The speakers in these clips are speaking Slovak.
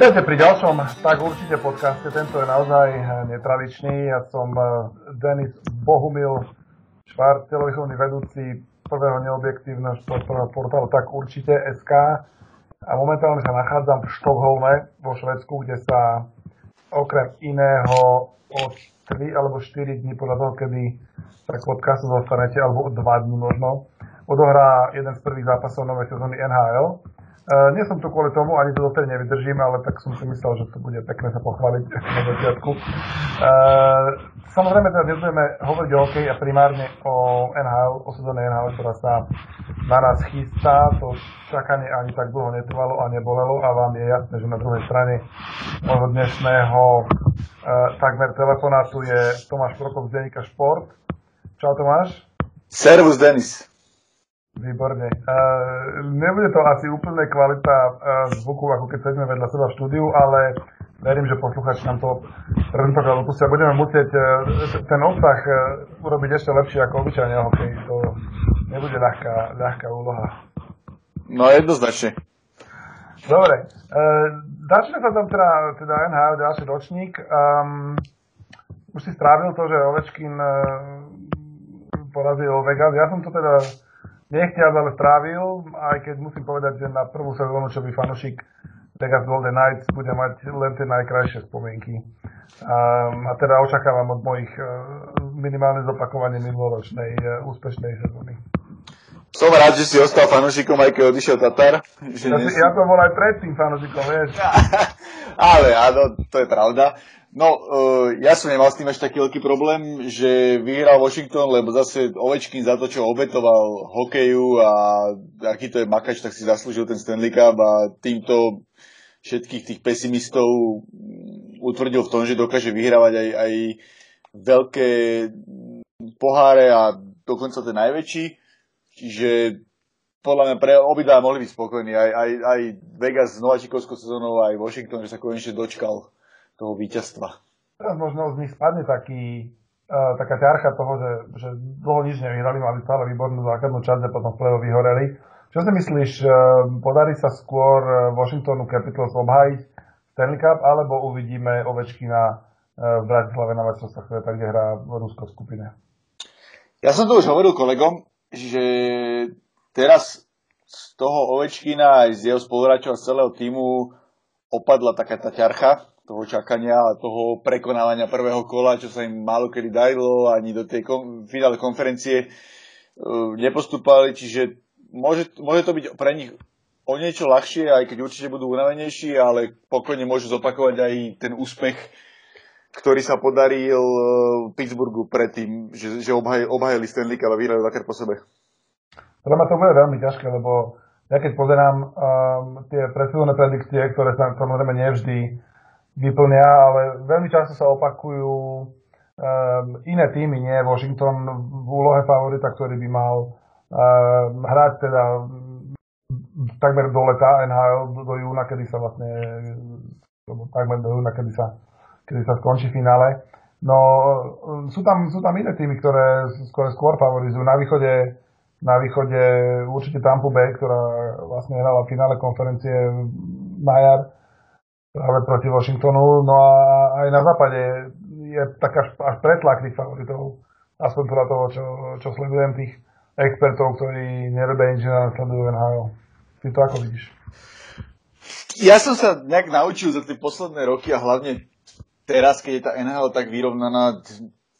Vítajte pri ďalšom tak určite podcaste. Tento je naozaj eh, netradičný. Ja som eh, Denis Bohumil, Švár, telovýchovný vedúci prvého neobjektívneho športového portálu tak určite SK. A momentálne sa nachádzam v Štokholme vo Švedsku, kde sa okrem iného o 3 alebo 4 dní podľa toho, kedy sa k podcastu zostanete, alebo o 2 dní možno, odohrá jeden z prvých zápasov novej sezóny NHL Uh, nie som tu kvôli tomu, ani to dotedy nevydržím, ale tak som si myslel, že to bude pekné sa pochváliť na začiatku. Uh, samozrejme teda dnes budeme hovoriť o hokej a primárne o NHL, o sezóne NHL, ktorá sa na nás chystá. To čakanie ani tak dlho netrvalo a nebolelo a vám je jasné, že na druhej strane môjho dnešného uh, takmer telefonátu je Tomáš Prokop z Denika Šport. Čau Tomáš. Servus Denis. Výborne. Uh, nebude to asi úplne kvalita uh, zvuku, ako keď sedíme vedľa seba v štúdiu, ale verím, že posluchači nám to tentokrát opustia. Budeme musieť uh, ten obsah uh, urobiť ešte lepšie ako obyčajne hokej. To nebude ľahká, ľahká úloha. No jednoznačne. Dobre. Uh, začne sa tam teda, teda NHL, ďalší ročník. Um, už si strávil to, že Ovečkin uh, porazil Vegas. Ja som to teda nechťať, ale strávil, aj keď musím povedať, že na prvú sezónu, čo by fanošik Vegas Golden Knights bude mať len tie najkrajšie spomienky. Um, a teda očakávam od mojich uh, minimálne zopakovanie minuloročnej uh, úspešnej sezóny. Som rád, že si ostal fanošikom, aj keď odišiel Tatar. Že ja, si, ja to bol aj predtým fanošikom, vieš. Ale áno, to je pravda. No, uh, ja som nemal s tým až taký veľký problém, že vyhral Washington, lebo zase Ovečkin za to, čo obetoval hokeju a aký to je makač, tak si zaslúžil ten Stanley Cup a týmto všetkých tých pesimistov utvrdil v tom, že dokáže vyhrávať aj, aj veľké poháre a dokonca ten najväčší. Čiže podľa mňa pre obidva mohli byť spokojní. Aj, aj, aj Vegas s Nováčikovskou sezónou, aj Washington, že sa konečne dočkal toho víťazstva. Teraz možno z nich spadne taký, uh, taká ťarcha toho, že, že dlho nič nevyhrali, mali stále výbornú základnú časť a potom v play vyhoreli. Čo si myslíš, uh, podarí sa skôr e, Washingtonu Capitals obhájiť Stanley Cup, alebo uvidíme Ovečkina uh, v Bratislave na majstrovstvách sveta, kde hrá Rusko v skupine? Ja som to už hovoril kolegom, že teraz z toho Ovečkina aj z jeho spoluhráčov a z celého týmu opadla taká tá ťarcha, toho čakania a toho prekonávania prvého kola, čo sa im málo kedy darilo, ani do tej kom- finále konferencie uh, nepostúpali, čiže môže, môže to byť pre nich o niečo ľahšie, aj keď určite budú unavenejší, ale pokojne môžu zopakovať aj ten úspech, ktorý sa podaril uh, Pittsburghu predtým, že, že obhaj, obhajili Stanley Cup a vyhrali dvakrát po sebe. Podľa ma to bude veľmi ťažké, lebo ja keď pozerám um, tie presúvané predikcie, ktoré sa samozrejme nevždy vyplnia, ale veľmi často sa opakujú um, iné týmy, nie Washington v úlohe favorita, ktorý by mal um, hrať teda takmer do leta NHL do, do júna, kedy sa vlastne takmer do júna, kedy sa, kedy sa skončí finále. No, sú tam, sú tam iné týmy, ktoré, ktoré skôr favorizujú. Na východe, na východe určite Tampa Bay, ktorá vlastne hrala v finále konferencie na jar práve proti Washingtonu. No a aj na západe je tak až, pretlak tých favoritov. Aspoň podľa toho, čo, čo sledujem tých expertov, ktorí nerobia nič, len sledujú NHL. Ty to ako vidíš? Ja som sa nejak naučil za tie posledné roky a hlavne teraz, keď je tá NHL tak vyrovnaná,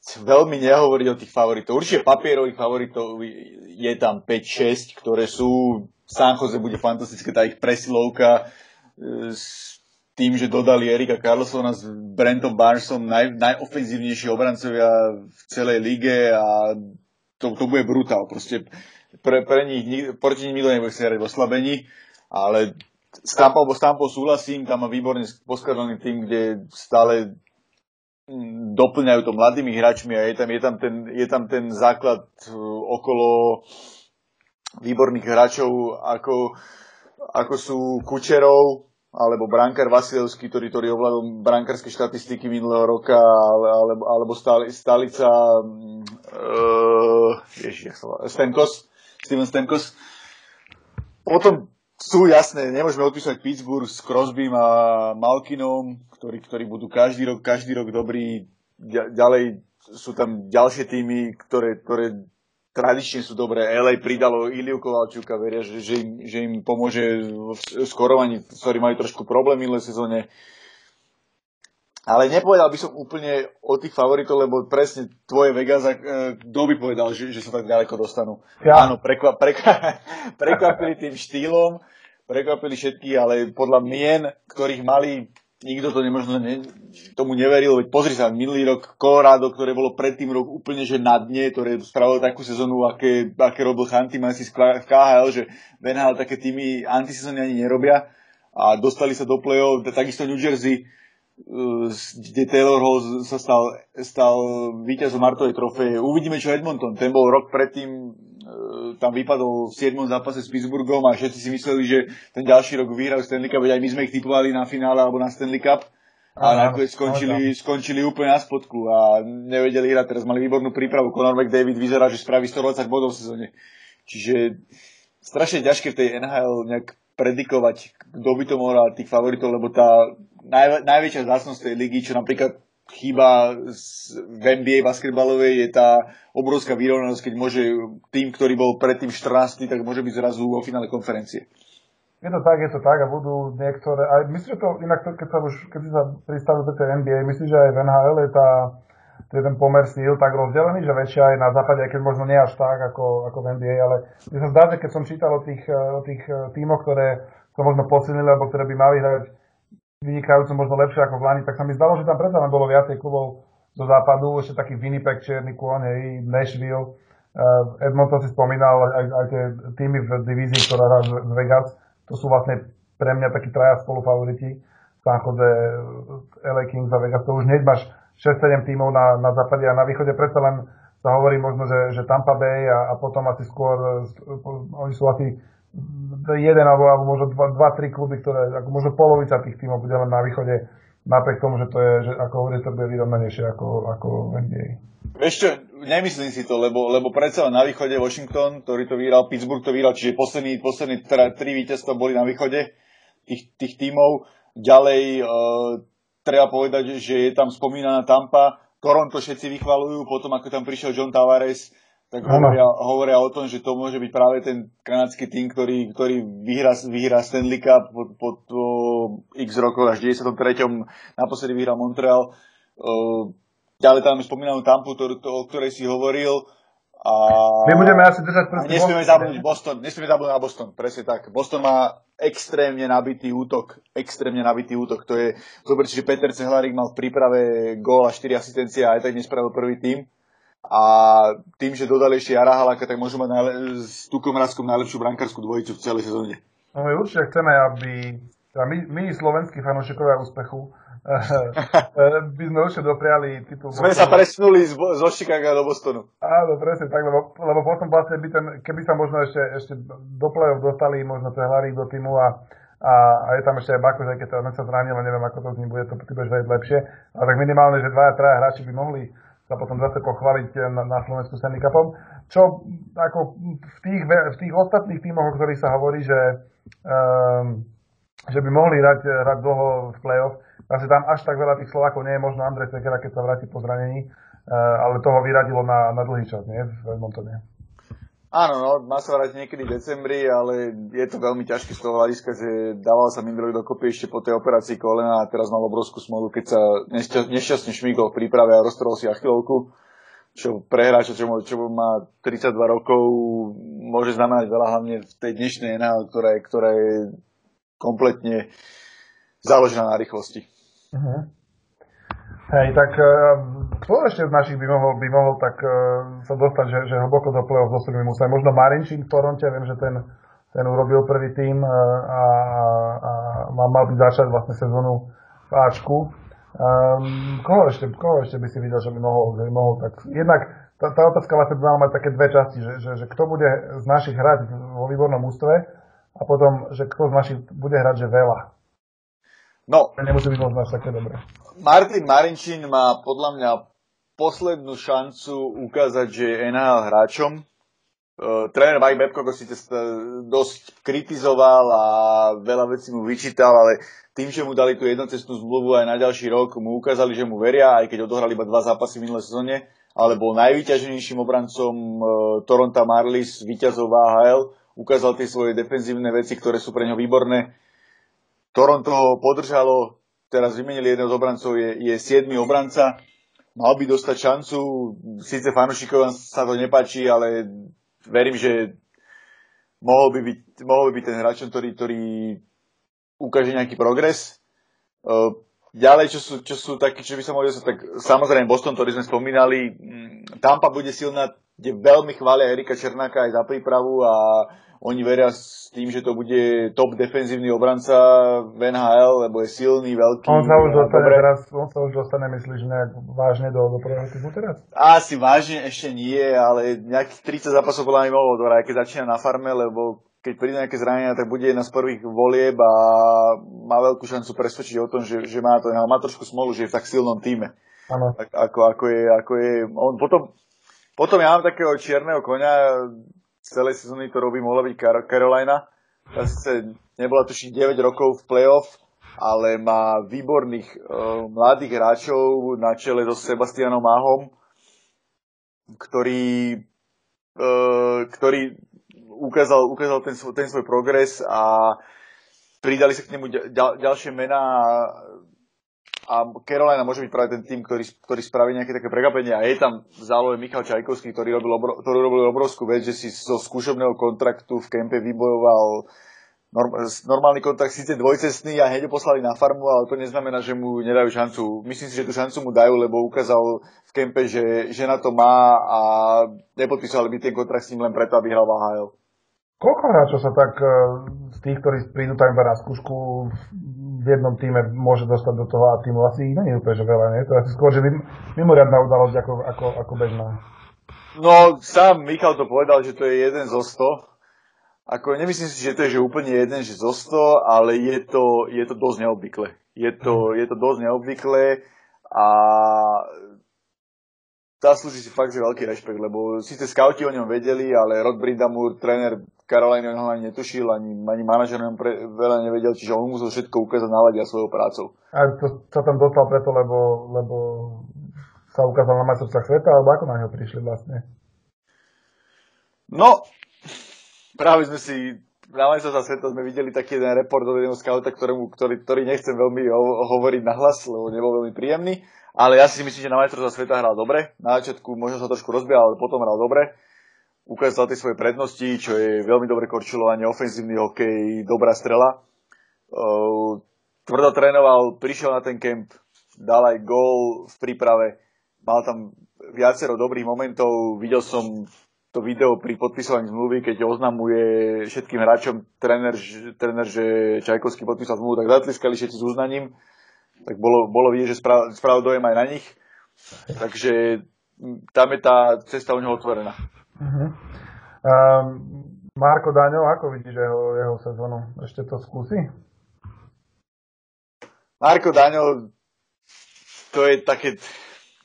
veľmi nehovoriť o tých favoritov. Určite papierových favoritov je tam 5-6, ktoré sú... San Jose bude fantastické, tá ich presilovka e, tým, že dodali Erika Carlsona s Brentom Barnesom, naj, najofenzívnejší obrancovia v celej lige a to, to bude brutál. Proste pre, pre nich, proti nich nikto nebude chcieť hrať v oslabení, ale s Tampou, s Tampou súhlasím, tam má výborne poskladaný tým, kde stále mm, doplňajú to mladými hráčmi a je tam, je tam, ten, je tam ten základ uh, okolo výborných hráčov, ako, ako sú Kučerov, alebo brankár Vasilevský, ktorý, ktorý ovládol brankárske štatistiky minulého roka, ale, alebo, alebo stáli, stálica uh, ježiš, Stenkos, Steven Stenkos. Potom sú jasné, nemôžeme odpísať Pittsburgh s Crosbym a Malkinom, ktorí, ktorí budú každý rok, každý rok dobrí. Ďalej sú tam ďalšie týmy, ktoré, ktoré tradične sú dobré. LA pridalo Iliu Kovalčuka, veria, že, že, im, že im pomôže v skorovaní, ktorí majú trošku problém minulé sezóne. Ale nepovedal by som úplne o tých favoritov, lebo presne tvoje Vegas, kto by povedal, že, že sa tak ďaleko dostanú. Ja. Áno, prekva, prekva, prekvapili tým štýlom, prekvapili všetky, ale podľa mien, ktorých mali, nikto to nemožno ne, tomu neveril. Veď pozri sa, minulý rok Colorado, ktoré bolo predtým rok úplne že na dne, ktoré spravilo takú sezónu, aké, aké robil Chanty Masis v KHL, že Benhal také týmy antisezóny ani nerobia a dostali sa do play-off, takisto New Jersey, kde Taylor Hall sa stal, stal víťazom Martovej trofeje. Uvidíme, čo Edmonton. Ten bol rok predtým, tam vypadol v 7. zápase s Pittsburghom a všetci si mysleli, že ten ďalší rok vyhrajú Stanley Cup, veď aj my sme ich typovali na finále alebo na Stanley Cup. A nakoniec skončili, skončili úplne na spodku a nevedeli hrať. Teraz mali výbornú prípravu. Conor McDavid vyzerá, že spraví 120 bodov v sezóne. Čiže strašne ťažké v tej NHL nejak predikovať, kto by to mohol tých favoritov, lebo tá naj, najväčšia zácnosť tej ligy, čo napríklad chýba v NBA basketbalovej, je tá obrovská vyrovnanosť, keď môže tým, ktorý bol predtým 14, tak môže byť zrazu vo finále konferencie. Je to tak, je to tak a budú niektoré, aj myslím, že to inak, keď sa už, keď sa pristavil do tej NBA, myslím, že aj v NHL je tá, je ten pomer síl tak rozdelený, že väčšia aj na západe, aj keď možno nie až tak ako, ako v NBA, ale mne sa zdá, že keď som čítal o tých, o tých tímoch, ktoré to možno posilnili, alebo ktoré by mali hrať vynikajúco možno lepšie ako v Lani, tak sa mi zdalo, že tam predsa bolo viacej klubov zo západu, ešte taký Winnipeg, Čierny kôň, hej, Nashville, uh, Edmonton si spomínal, aj, aj tie týmy v divízii, ktorá hrá z Vegas, to sú vlastne pre mňa takí traja spolufavoriti, San Jose, LA Kings a Vegas, to už hneď máš 6-7 tímov na, na západe a na východe. Predsa len sa hovorí možno, že, že Tampa Bay a, a potom asi skôr, oni sú asi jeden alebo, alebo možno dva, dva, tri kluby, ktoré, ako možno polovica tých tímov bude len na východe, napriek tomu, že to je, že ako hovorí, to bude vyrovnanejšie ako, ako NBA. Vieš nemyslím si to, lebo, lebo predsa na východe Washington, ktorý to vyhral, Pittsburgh to vyhral, čiže poslední, poslední teda, tri víťazstva boli na východe tých, tých tímov. Ďalej uh, treba povedať, že je tam spomínaná Tampa, Toronto všetci vychvalujú, potom ako tam prišiel John Tavares, tak hovoria, hovoria o tom, že to môže byť práve ten kanadský tým, ktorý, ktorý vyhrá, vyhrá Stanley Cup po, po, po x rokoch, až 93. naposledy vyhral Montreal. Uh, ďalej tam spomínam Tampu, to, to, o ktorej si hovoril. A... My budeme asi držať prstý Nesmieme zabudnúť Boston, nesmieme zabudnúť na Boston, presne tak. Boston má extrémne nabitý útok, extrémne nabitý útok. To je, zober si, že Peter Cehlarik mal v príprave gól a 4 asistencie a aj tak nespravil prvý tým a tým, že dodali ešte Jara Halaka, tak môžu mať najle- s Tukom Raskom najlepšiu brankárskú dvojicu v celej sezóne. No my určite chceme, aby teda my, my slovenskí fanúšikovia úspechu by sme určite dopriali titul. Sme sa presunuli z, zo Chicago do Bostonu. Áno, presne tak, lebo, lebo potom vlastne by ten, keby sa možno ešte, ešte do play-off dostali možno Cehlarík do týmu a, a, a je tam ešte aj Bakoš, aj keď to sa zranil, neviem ako to z ním bude, to ty budeš vedieť lepšie, ale tak minimálne, že dvaja, traja hráči by mohli sa potom zase pochváliť na, na Slovensku Stanley Cupom. Čo ako v tých, v tých ostatných tímoch, o ktorých sa hovorí, že, um, že by mohli hrať, hrať dlho v play-off, asi tam až tak veľa tých Slovákov nie je možno Andrej Sekera, keď sa vráti po zranení, uh, ale toho vyradilo na, na dlhý čas, nie? V Edmontone. Áno, no, má sa vrátiť niekedy v decembri, ale je to veľmi ťažké z toho hľadiska, že dával sa minulý dokopy ešte po tej operácii kolena a teraz mal obrovskú smolu, keď sa nešťastne šmíkol v príprave a roztrhol si achilovku, čo pre hráča, čo, čo má 32 rokov, môže znamenať veľa hlavne v tej dnešnej NHL, ktorá je, ktorá je kompletne založená na rýchlosti. Uh-huh. Hej, tak kto ešte z našich by mohol, by mohol tak uh, sa dostať, že, že hlboko do play-off so musel. Možno Marinčín v Toronte, viem, že ten, ten urobil prvý tým uh, a, a, a mal byť začať vlastne sezónu v Ačku. Um, koho, ešte, koho ešte by si videl, že by mohol, že by mohol tak... Jednak tá, tá otázka vlastne by mala mať také dve časti, že, že, že kto bude z našich hrať vo výbornom ústve a potom, že kto z našich bude hrať, že veľa. No. Nemusí byť možno až také dobré. Martin Marinčín má podľa mňa poslednú šancu ukázať, že je NHL hráčom, Uh, tréner Mike Babcock ho síce dosť kritizoval a veľa vecí mu vyčítal, ale tým, že mu dali tú jednocestnú zmluvu aj na ďalší rok, mu ukázali, že mu veria, aj keď odohrali iba dva zápasy v minulé sezóne, ale bol najvyťaženejším obrancom uh, Toronto Marlies, víťazov AHL, ukázal tie svoje defenzívne veci, ktoré sú pre ňo výborné. Toronto ho podržalo, teraz vymenili jeden z obrancov, je, je 7. obranca, mal by dostať šancu, síce fanúšikov sa to nepáči, ale verím, že mohol by byť, mohol by byť ten hráč, ktorý, ktorý ukáže nejaký progres. Uh, ďalej, čo sú, čo sú takí, čo by sa mohli tak samozrejme Boston, ktorý sme spomínali, mm, Tampa bude silná, kde veľmi chvália Erika Černáka aj za prípravu a oni veria s tým, že to bude top defenzívny obranca v NHL, lebo je silný, veľký. On sa už dostane dobre. teraz, on sa už dostane, myslíš, nejak vážne do, do prvého týmu teraz? Asi vážne ešte nie, ale nejakých 30 zápasov bola mi mohol aj keď začína na farme, lebo keď príde nejaké zranenia, tak bude jedna z prvých volieb a má veľkú šancu presvedčiť o tom, že, že má to, má trošku smolu, že je v tak silnom týme. Ano. Ako, ako, je, ako je, on potom, potom ja mám takého čierneho konia, celej sezóny to robí, mohla byť Carolina. Tá sice nebola tušiť 9 rokov v playoff, ale má výborných uh, mladých hráčov na čele so Sebastianom Mahom, ktorý, uh, ktorý ukázal, ukázal ten, ten svoj progres a pridali sa k nemu ďal, ďalšie mená a Carolina môže byť práve ten tým, ktorý, ktorý spraví nejaké také prekvapenie a je tam v zálohe Michal Čajkovský, ktorý robil, obro, ktorý robil obrovskú vec, že si zo skúšobného kontraktu v kempe vybojoval norm, normálny kontrakt, síce dvojcestný a hneď poslali na farmu, ale to neznamená, že mu nedajú šancu. Myslím si, že tú šancu mu dajú, lebo ukázal v kempe, že, že na to má a nepodpísali by ten kontrakt s ním len preto, aby hral v AHL. Koľko hráčov sa tak eh, z tých, ktorí prídu tam iba na skúšku v jednom týme môže dostať do toho a týmu? Asi ich nie je úplne že veľa, nie? To je asi skôr, že mimoriadná udalosť ako, ako, ako bežná. No, sám Michal to povedal, že to je jeden zo 100. Ako, nemyslím si, že to je že úplne jeden že zo 100, ale je to, je to dosť neobvyklé. Je to, je to dosť neobvyklé a zaslúži si fakt, že veľký rešpekt, lebo síce scouti o ňom vedeli, ale Rod Brindamur, tréner Karolajny, ho ani netušil, ani, ani manažer pre, veľa nevedel, čiže on musel všetko ukázať naladia svojou prácou. A to sa tam dostal preto, lebo, lebo sa ukázal na majstrovstvách sveta, alebo ako na neho prišli vlastne? No, práve sme si na majstrovstvách sveta sme videli taký jeden report od jedného scouta, ktorému, ktorý, ktorý nechcem veľmi hovoriť na hlas, lebo nebol veľmi príjemný ale ja si myslím, že na majstrovstvá sveta hral dobre. Na začiatku možno sa trošku rozbiehal, ale potom hral dobre. Ukázal tie svoje prednosti, čo je veľmi dobré korčulovanie, ofenzívny hokej, dobrá strela. Uh, tvrdo trénoval, prišiel na ten kemp, dal aj gól v príprave, mal tam viacero dobrých momentov, videl som to video pri podpisovaní zmluvy, keď oznamuje všetkým hráčom tréner, tréner že Čajkovský podpísal zmluvu, tak zatliskali všetci s uznaním tak bolo, bolo vidieť, že spravil dojem aj na nich. Takže tam je tá cesta u neho otvorená. Uh-huh. Um, Marko Daňov, ako vidíš jeho, jeho sezónu? Ešte to skúsi? Marko Daňov, to je také...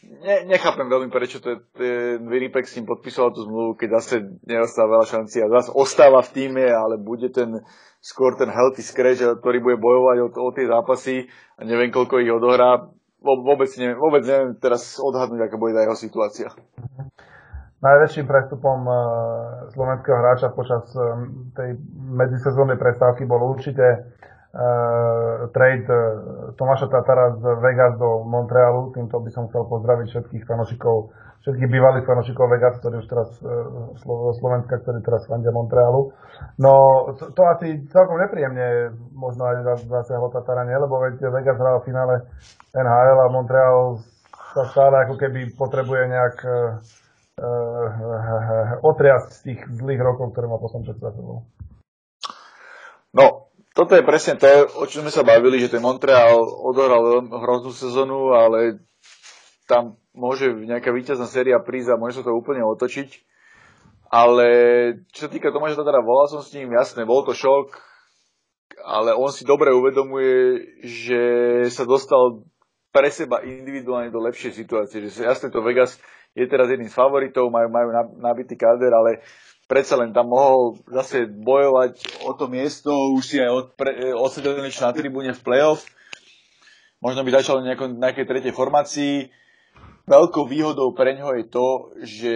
Ne, nechápem veľmi, prečo to je, ten Winnipeg s ním podpísal tú zmluvu, keď zase neostáva veľa šancí a zase ostáva v týme, ale bude ten skôr ten healthy scratch, ktorý bude bojovať o, o tie zápasy a neviem, koľko ich odohrá. Vôbec neviem, vôbec neviem teraz odhadnúť, aká bude tá jeho situácia. Najväčším prestupom uh, slovenského hráča počas um, tej medzisezónnej prestávky bol určite uh, trade Tomáša Tatara z Vegas do Montrealu. Týmto by som chcel pozdraviť všetkých fanošikov všetkých bývalých fanúšikov Vegas, ktorí už teraz uh, Slovenska, ktorí teraz fandia Montrealu. No to, to asi celkom nepríjemne možno aj zasiahlo Tatara, nie? lebo veď Vegas hral v finále NHL a Montreal sa stále ako keby potrebuje nejak uh, otriasť z tých zlých rokov, ktoré má potom pred sebou. No, toto je presne to, o čom sme sa bavili, že ten Montreal odohral hroznú sezónu, ale tam môže nejaká víťazná séria prísť a môže sa to úplne otočiť. Ale čo sa týka Tomáša Tatara, volal som s ním, jasné, bol to šok, ale on si dobre uvedomuje, že sa dostal pre seba individuálne do lepšej situácie. Že jasné, to Vegas je teraz jedným z favoritov, majú, majú nabitý káder, ale predsa len tam mohol zase bojovať o to miesto, už si aj od, odsedel na tribúne v playoff. Možno by začal na nejakej tretej formácii. Veľkou výhodou pre ňoho je to, že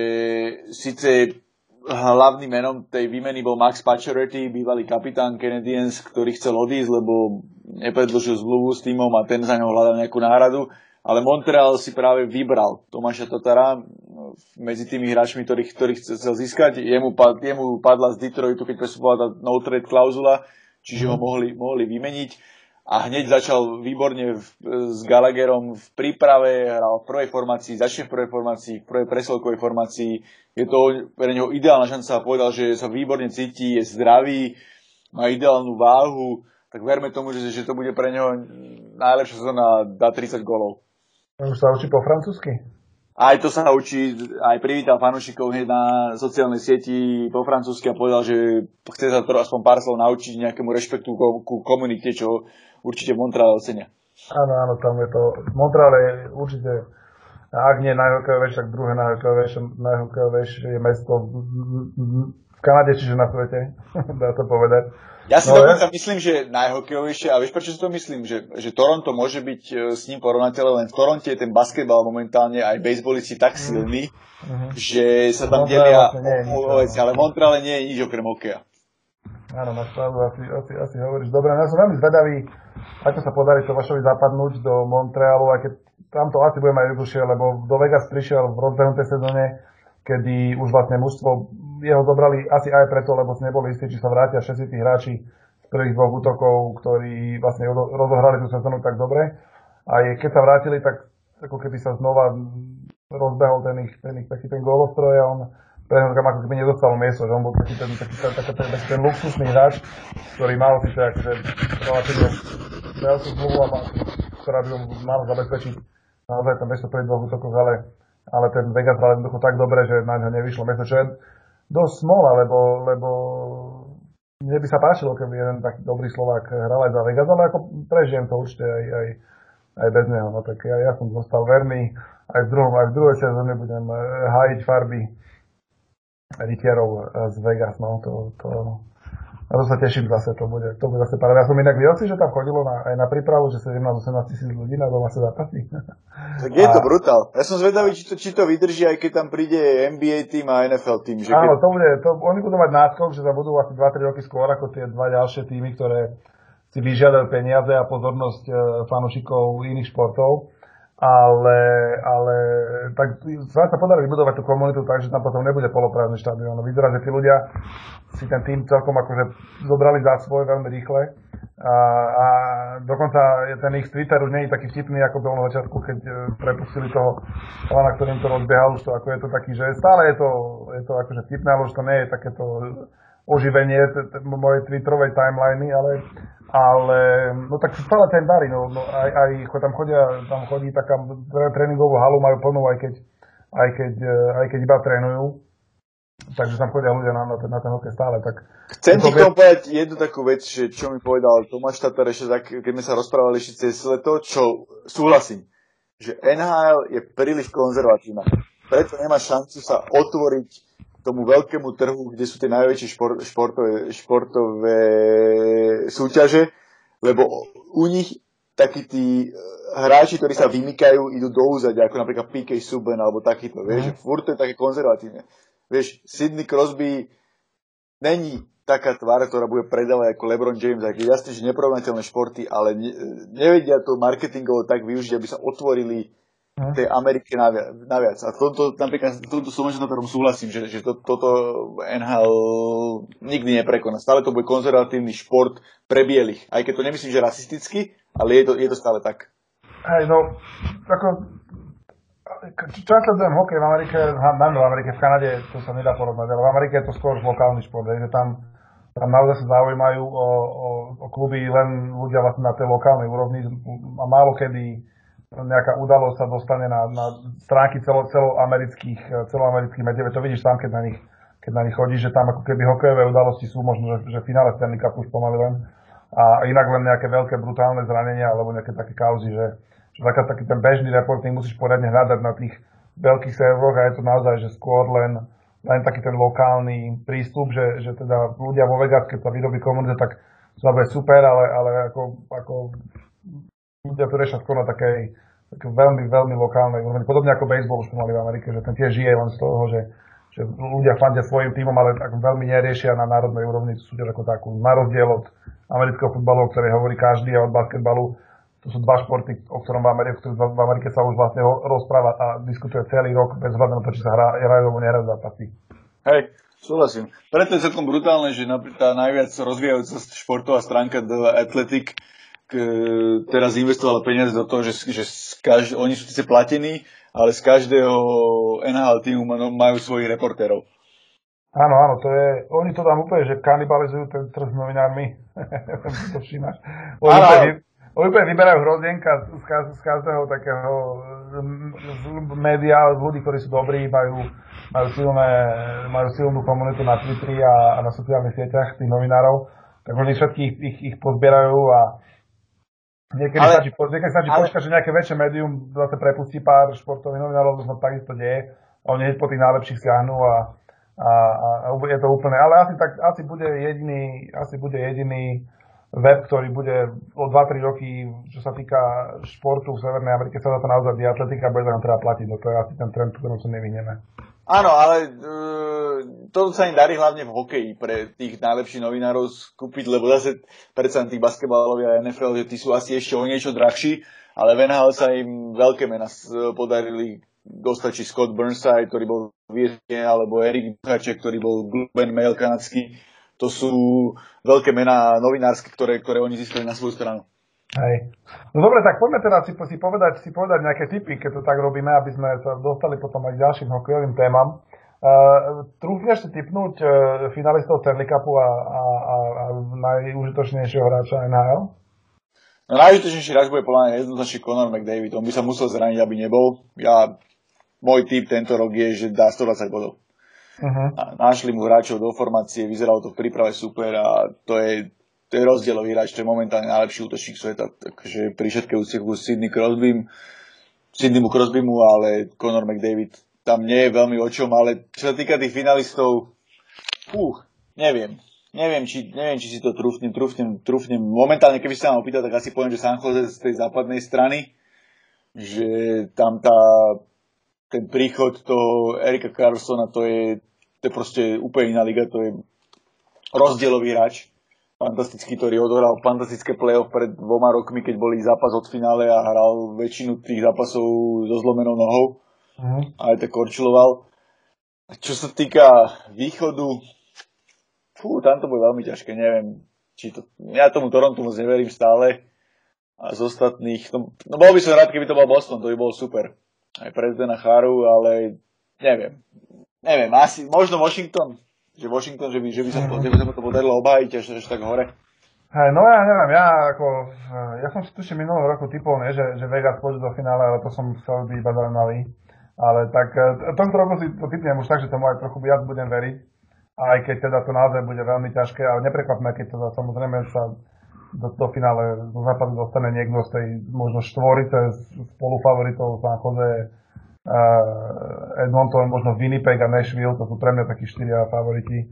síce hlavným menom tej výmeny bol Max Pacioretty, bývalý kapitán Canadiens, ktorý chcel odísť, lebo nepredložil zmluvu s týmom a ten za ňou hľadal nejakú náhradu ale Montreal si práve vybral Tomáša Totara medzi tými hráčmi, ktorých, ktorých chcel získať. Jemu, pad, jemu padla z Detroitu, keď presupovala tá no trade klauzula, čiže ho mhm. mohli, mohli vymeniť. A hneď začal výborne v, s Gallagherom v príprave, hral v prvej formácii, začne v prvej formácii, v prvej presilkovej formácii. Je to pre neho ideálna šanca a povedal, že sa výborne cíti, je zdravý, má ideálnu váhu, tak verme tomu, že, že to bude pre neho najlepšia sezóna, dá 30 golov. Už sa učí po francúzsky? Aj to sa učí, aj privítal fanúšikov hneď na sociálnej sieti po francúzsky a povedal, že chce sa to aspoň pár slov naučiť nejakému rešpektu ku komunite, čo určite v Montreale ocenia. Áno, áno, tam je to. Montreal je určite, ak nie najhokejovejšie, tak druhé najhokejovejšie, najhokejovejšie mesto v, Kanade, čiže na svete, dá to povedať. Ja si no, dokonca ja? myslím, že najhokejovejšie, a vieš prečo si to myslím, že, že Toronto môže byť e, s ním porovnateľné, len v Toronte je ten basketbal momentálne aj bejsbolisti tak mhm. silný, mm-hmm. že sa tam delia o, veci, ale v Montreale nie je nič okrem hokeja. Áno, máš pravdu, asi, asi, asi hovoríš. Dobre, no ja som veľmi zvedavý, ako sa podarí Tomášovi zapadnúť do Montrealu, aj keď tam to asi bude mať jednoduchšie, lebo do Vegas prišiel v rozbehnutej sezóne, kedy už vlastne mužstvo jeho zobrali asi aj preto, lebo si neboli istí, či sa vrátia všetci tí hráči z prvých dvoch útokov, ktorí vlastne rozohrali tú sezónu tak dobre. A keď sa vrátili, tak ako keby sa znova rozbehol ten ich, ten ich taký ten gólostroj a on prehnal kam ako keby nedostal miesto, že on bol taký ten, taký, taký, taký, taký ten luxusný hráč, ktorý mal síce akože relatívne veľkú zmluvu, ktorá by mu mal zabezpečiť naozaj to miesto pre dvoch útokoch, ale, ale ten Vegas hral jednoducho tak dobre, že na ňo nevyšlo miesto, čo je dosť smola, lebo, lebo mne by sa páčilo, keby jeden taký dobrý Slovák hral aj za Vegas, ale ako prežijem to určite aj, aj, aj bez neho. No tak ja, ja som zostal verný, aj v druhom, aj v druhej sezóne budem eh, hájiť farby rytierov eh, z Vegas, no to, to, na to sa teším zase, to bude, to bude zase paráda. Ja som inak videl si, že tam chodilo na, aj na prípravu, že 17-18 tisíc ľudí na doma sa zapasí. Tak je a... to brutál. Ja som zvedavý, či to, či to vydrží, aj keď tam príde NBA tým a NFL tým. Že Áno, keď... to bude, to, oni budú mať náskok, že sa budú asi 2-3 roky skôr ako tie dva ďalšie týmy, ktoré si vyžiadajú peniaze a pozornosť e, fanúšikov iných športov ale, ale tak sa podarí vybudovať tú komunitu tak, že tam potom nebude poloprázdny štadión. No, vyzerá, že tí ľudia si ten tým celkom akože zobrali za svoj veľmi rýchle a, a dokonca ten ich Twitter už nie je taký vtipný, ako bol na začiatku, keď e, prepustili toho pána, ktorým to rozbiehal, už to ako je to taký, že stále je to, je to akože vtipné, ale už to nie je takéto oživenie mojej Twitterovej timeliny, ale ale no tak stále ten darí, no, no aj, aj tam chodia, tam chodí taká tréningovú halu, majú plnú, aj keď, aj keď, e, aj keď iba trénujú. Takže tam chodia ľudia na, na, ten, na ten hokej stále. Tak, Chcem ti k tomu povedať jednu takú vec, že čo mi povedal Tomáš Tatar ešte tak, keď sme sa rozprávali ešte cez leto, čo súhlasím, že NHL je príliš konzervatívna. Preto nemá šancu sa otvoriť tomu veľkému trhu, kde sú tie najväčšie šport, športové, športové súťaže, lebo u nich takí tí eh, hráči, ktorí sa vymykajú, idú do úzadia, ako napríklad PK Subban alebo takýto, vieš, mm. furt to je také konzervatívne. Vieš, Sidney Crosby není taká tvár, ktorá bude predávať ako LeBron James, aj jasne, že neporovnateľné športy, ale ne, nevedia to marketingovo tak využiť, aby sa otvorili? Tej Amerike naviac. naviac. A toto, napríklad, toto som na ktorom súhlasím, že, že to, toto NHL nikdy neprekoná. Stále to bude konzervatívny šport pre bielých. Aj keď to nemyslím, že rasisticky, ale je to, je to stále tak. Hej, no, ako, čo ja sledujem hokej v Amerike, najmä v Amerike, v Kanade to sa nedá porovnať, ale v Amerike je to skôr lokálny šport, že tam, tam naozaj sa zaujímajú o, o, o kluby len ľudia vlastne na tej lokálnej úrovni a málo kedy nejaká udalosť sa dostane na, na stránky celo, celoamerických, celoamerických medií. To vidíš sám, keď na nich, keď na nich chodíš, že tam ako keby hokejové udalosti sú možno, že, že finále Stanley Cup už pomaly len. A inak len nejaké veľké brutálne zranenia alebo nejaké také kauzy, že, že taká, taký ten bežný reporting musíš poriadne hľadať na tých veľkých serveroch a je to naozaj, že skôr len, len taký ten lokálny prístup, že, že teda ľudia vo Vegas, keď sa vyrobí komunita, tak to bude super, ale, ale ako, ako ľudia to riešia skôr na takej, takej veľmi, veľmi lokálnej úrovni. Podobne ako baseball už mali v Amerike, že ten tiež žije len z toho, že, že ľudia fandia svojim týmom, ale tak veľmi neriešia na národnej úrovni súťaž ako takú. Na rozdiel od amerického futbalu, o ktorej hovorí každý a od basketbalu, to sú dva športy, o ktorom v Amerike, v Amerike sa už vlastne rozpráva a diskutuje celý rok bez hľadu na to, či sa hrá, hrajú alebo nehrajú zápasy. Hej, súhlasím. Preto je celkom brutálne, že tá najviac rozvíjajúca športová stránka The Athletic teraz investovala peniaze do toho, že, že každý, oni sú síce platení, ale z každého NHL týmu majú svojich reportérov. Áno, áno, to je, oni to tam úplne, že kanibalizujú ten trh s novinármi. to všímaš. Oni, áno, úplne, oni úplne vyberajú hrozienka z, z každého takého z média, z ľudí, ktorí sú dobrí, majú, majú, silné, majú silnú komunitu na Twitteri a, a na sociálnych sieťach tých novinárov, tak oni všetkých ich, ich pozbierajú a Niekedy ale, stačí, niekedy stačí ale, počkať, že nejaké väčšie médium zase prepustí pár športových novinárov, to sa takisto deje. A oni hneď po tých najlepších siahnu a, a, a, a je to úplne, ale asi, tak, asi bude jediný, asi bude jediný web, ktorý bude o 2-3 roky, čo sa týka športu v Severnej Amerike, sa dá to naozaj diatletika, bude nám teda platiť, no to je asi ten trend, ktorom sa nevyhneme. Áno, ale uh, to sa im darí hlavne v hokeji pre tých najlepších novinárov skúpiť, lebo zase predsa tých basketbalových a NFL, že tí sú asi ešte o niečo drahší, ale v NHL sa im veľké mená podarili dostať či Scott Burnside, ktorý bol v Vietne, alebo Erik Buchaček, ktorý bol Globen Mail kanadský. To sú veľké mená novinárske, ktoré, ktoré oni získali na svoju stranu. Hej. No dobre, tak poďme teda si, si, povedať, si povedať nejaké tipy, keď to tak robíme, aby sme sa dostali potom aj k ďalším hokejovým témam. Uh, trúfneš si typnúť uh, finalistov Stanley Cupu a, a, a, a najúžitočnejšieho hráča NHL? No najúžitočnejší hráč bude podľa mňa jednoznačne Conor McDavid. On by sa musel zraniť, aby nebol. Ja môj typ tento rok je, že dá 120 bodov. Uh-huh. A našli mu hráčov do formácie, vyzeralo to v príprave super a to je, to je rozdielový hráč, to je momentálne najlepší útočník sveta, takže pri všetkej úciechu Sidney Crosby, Sidneymu Crosbymu, ale Conor McDavid tam nie je veľmi o čom, ale čo sa týka tých finalistov, uh, neviem. Neviem či, neviem, či si to trúfnem, trúfnem, trúfnem. Momentálne, keby sa ma opýtal, tak asi poviem, že San Jose z tej západnej strany, že tam tá ten príchod toho Erika Carlsona, to je, to je proste úplne iná liga, to je rozdielový hráč, fantastický, ktorý odohral fantastické play-off pred dvoma rokmi, keď boli zápas od finále a hral väčšinu tých zápasov so zlomenou nohou. Uh-huh. A aj tak korčiloval. Čo sa týka východu, fú, tam to bude veľmi ťažké, neviem. Či to, ja tomu Torontu moc neverím stále. A z ostatných, no, no bol by som rád, keby to bol Boston, to by bol super aj prezidenta Charu, ale neviem. Neviem, asi, možno Washington, že Washington, že by, že by, sa, to, že by sa to podarilo obhájiť až, až tak hore. Hej, no ja neviem, ja ako, ja som si tuším minulého roku typol, nie, že, že Vegas pôjde do finále, ale to som chcel byť iba zaujímavý. Ale tak e, tomto roku si to typnem už tak, že tomu aj trochu viac budem veriť. Aj keď teda to naozaj bude veľmi ťažké, ale neprekvapme, keď to samozrejme sa do, do finále do západu dostane niekto z tej možno štvorice spolufavoritov San Jose, Edmonton, možno Winnipeg a Nashville, to sú pre mňa takí štyria favoriti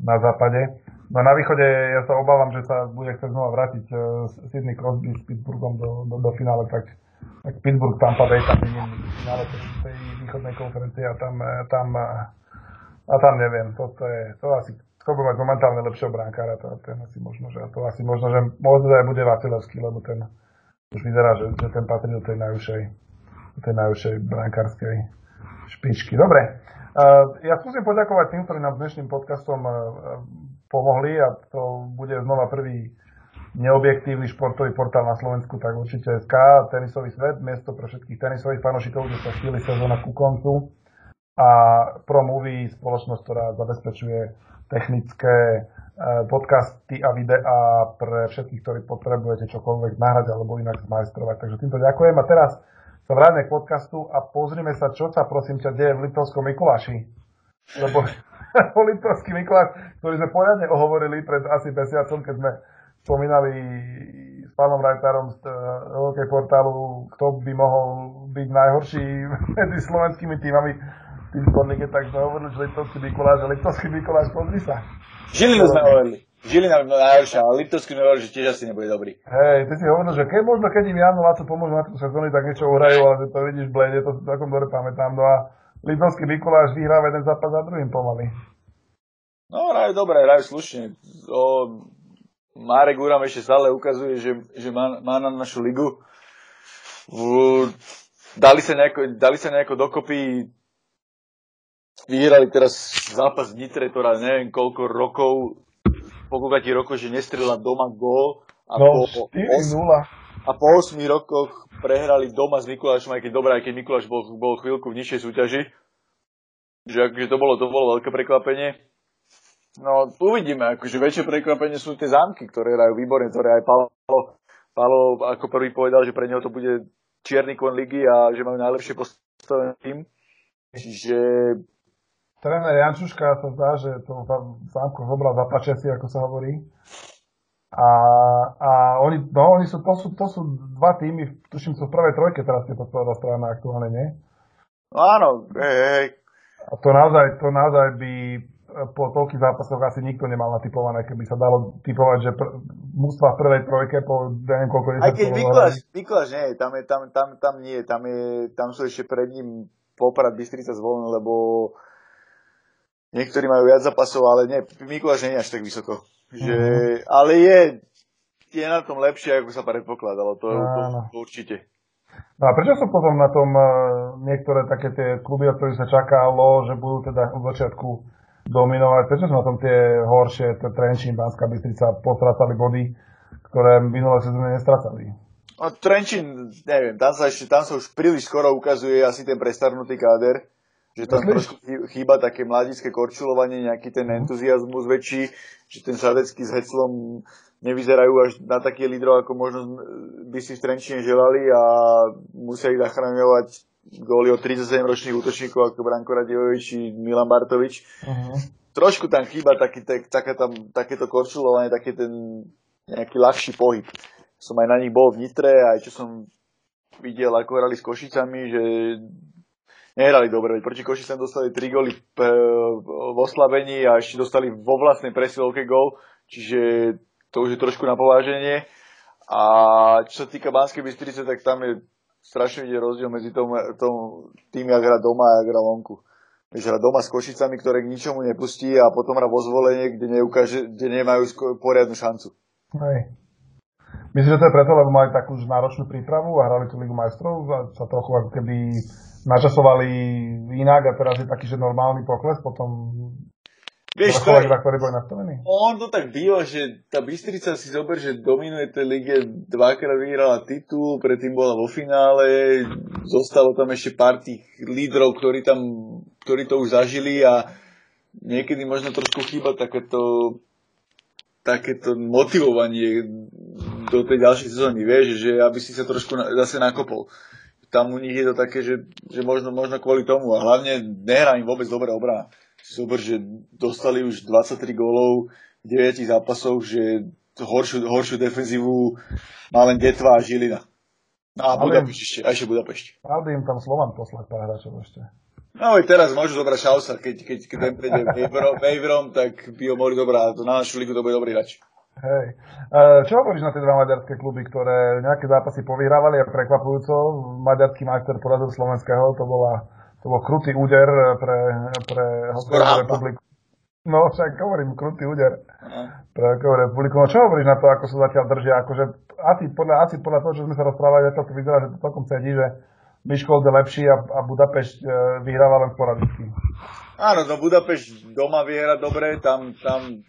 na západe. No a na východe ja sa obávam, že sa bude chcieť znova vrátiť uh, Sydney Crosby s Pittsburghom do, do, do finále, tak, tak Pittsburgh, Tampa Bay tam je finále tej východnej konferencie a tam, tam, a tam neviem, to, to je, to asi kto bude mať momentálne lepšieho brankára, to, ten asi možno, že to asi možno, že možno aj bude Vasilevský, lebo ten už vyzerá, že, že ten patrí do tej najvyššej, do tej najvyššej brankárskej špičky. Dobre, uh, ja skúsim poďakovať tým, ktorí nám dnešným podcastom uh, pomohli a to bude znova prvý neobjektívny športový portál na Slovensku, tak určite SK, tenisový svet, miesto pre všetkých tenisových fanošikov, kde sa chvíli sezóna ku koncu a Pro Movie, spoločnosť, ktorá zabezpečuje technické podcasty a videá pre všetkých, ktorí potrebujete čokoľvek nahrať alebo inak zmajstrovať. Takže týmto ďakujem. A teraz sa vráťme k podcastu a pozrime sa, čo sa prosím ťa deje v Litovskom Mikuláši. Lebo po Litovský Mikuláš, ktorý sme poriadne ohovorili pred asi mesiacom, keď sme spomínali s pánom Rajtárom z uh, portálu, kto by mohol byť najhorší medzi slovenskými týmami tým sporníke, tak sme hovorili, že Liptovský Mikuláš a Liptovský Mikuláš, pozri sa. Žilinu sme hovorili. Žilina by bola najhoršia, ale Liptovský hovorili, že tiež asi nebude dobrý. Hej, ty si hovoril, že keď možno, keď im Jano Laco pomôžu na tú sezóny, tak niečo uhrajú, ale že to vidíš blede, to takom dobre pamätám. No a Liptovský Mikuláš vyhráva jeden zápas za druhým pomaly. No, hrajú dobre, hrajú slušne. O, Marek Uram ešte stále ukazuje, že, že má, má na našu ligu. V, dali, sa nejako, dali sa nejako dokopy vyhrali teraz zápas v Nitre, ktorá neviem koľko rokov, koľko rokov, že nestrela doma gól. A no, po, 4-0. A po 8 rokoch prehrali doma s Mikulášom, aj keď dobré, aj keď Mikuláš bol, bol chvíľku v nižšej súťaži. Že akože to bolo, to bolo veľké prekvapenie. No, uvidíme, akože väčšie prekvapenie sú tie zámky, ktoré hrajú výborne, ktoré aj Palo, Palo ako prvý povedal, že pre neho to bude čierny kon ligy a že majú najlepšie postavený tým. Čiže... Tréner Jančuška sa zdá, že to zámko zobral za pačesi, ako sa hovorí. A, a oni, no, oni sú, to, sú, to sú dva týmy, tuším, sú v prvej trojke teraz tieto strana aktuálne, nie? Áno, hej, hej. A to naozaj, to naozaj by po toľkých zápasoch asi nikto nemal natypované, keby sa dalo typovať, že pr- mústva v prvej trojke po neviem koľko Aj keď Mikuláš, Mikuláš nie, tam, je, tam, tam, tam nie, tam, je, tam sú ešte pred ním Poprad Bystrica zvolený, lebo niektorí majú viac zápasov, ale nie, Mikuláš nie je až tak vysoko. Že, mm-hmm. Ale je, je na tom lepšie, ako sa predpokladalo, to, to, to určite. No a prečo sú potom na tom uh, niektoré také tie kluby, od ktorých sa čakalo, že budú teda od začiatku dominovať. Prečo sú na tom tie horšie, Trenčín, Banská Bystrica, postracali body, ktoré minulé sezóny nestracali? No, Trenčín, neviem, tam sa, ešte, tam sa už príliš skoro ukazuje asi ten prestarnutý káder, že tam trošku chýba také mladické korčulovanie, nejaký ten mhm. entuziasmus väčší, že ten Sadecký s Heclom nevyzerajú až na taký lídrov, ako možno by si v Trenčine želali a musia ich zachraňovať góly od 37 ročných útočníkov ako Branko Radiovič či Milan Bartovič. Uh-huh. Trošku tam chýba taký, tak, také tam, takéto korčulovanie, taký ten nejaký ľahší pohyb. Som aj na nich bol v Nitre, aj čo som videl, ako hrali s Košicami, že nehrali dobre, veď proti Košicam dostali 3 góly v oslabení a ešte dostali vo vlastnej presilovke gól, čiže to už je trošku na pováženie. A čo sa týka Banskej Bystrice, tak tam je strašne vidieť rozdiel medzi tom, tom, tým, jak hrá doma a jak hrá vonku. Vieš, hrá doma s Košicami, ktoré k ničomu nepustí a potom hrá vo zvolenie, kde, neukáže, kde nemajú poriadnu šancu. Hej. Myslím, že to je preto, lebo mali takú už náročnú prípravu a hrali tú Ligu majstrov a sa trochu ako keby načasovali inak a teraz je taký, že normálny pokles, potom Vieš, to je, ktorý bol nastavený? On to tak býva, že tá Bystrica si zober, že dominuje tej lige, dvakrát vyhrala titul, predtým bola vo finále, zostalo tam ešte pár tých lídrov, ktorí tam, ktorí to už zažili a niekedy možno trošku chýba takéto takéto motivovanie do tej ďalšej sezóny, vieš, že aby si sa trošku na, zase nakopol. Tam u nich je to také, že, že možno, možno kvôli tomu a hlavne nehrá im vôbec dobrá obrana super, že dostali už 23 gólov v 9 zápasoch, že horšiu, horšiu defenzívu má len Detva a Žilina. A Budapešť ešte, a ešte Budapešť. Mal by im tam Slovan poslať pár hráčov ešte. No aj teraz môžu zobrať Šausa, keď, keď, keď ten prejde waverom, tak by ho mohli dobrať. Na našu ligu to bude dobrý hráč. Hej. Čo hovoríš na tie dva maďarské kluby, ktoré nejaké zápasy povyhrávali a prekvapujúco? Maďarský majster porazil slovenského, to bola to bol krutý úder pre, pre Hokejovú republiku. No, však hovorím, krutý úder pre Hokejovú republiku. No čo hovoríš na to, ako sa zatiaľ držia? Akože asi podľa, asi podľa toho, čo sme sa rozprávali, to vyzerá, že to celkom sedí, že Miškold je lepší a, a Budapešť e, vyhráva len sporadicky. Áno, no Budapešť doma vyhra dobre, tam, tam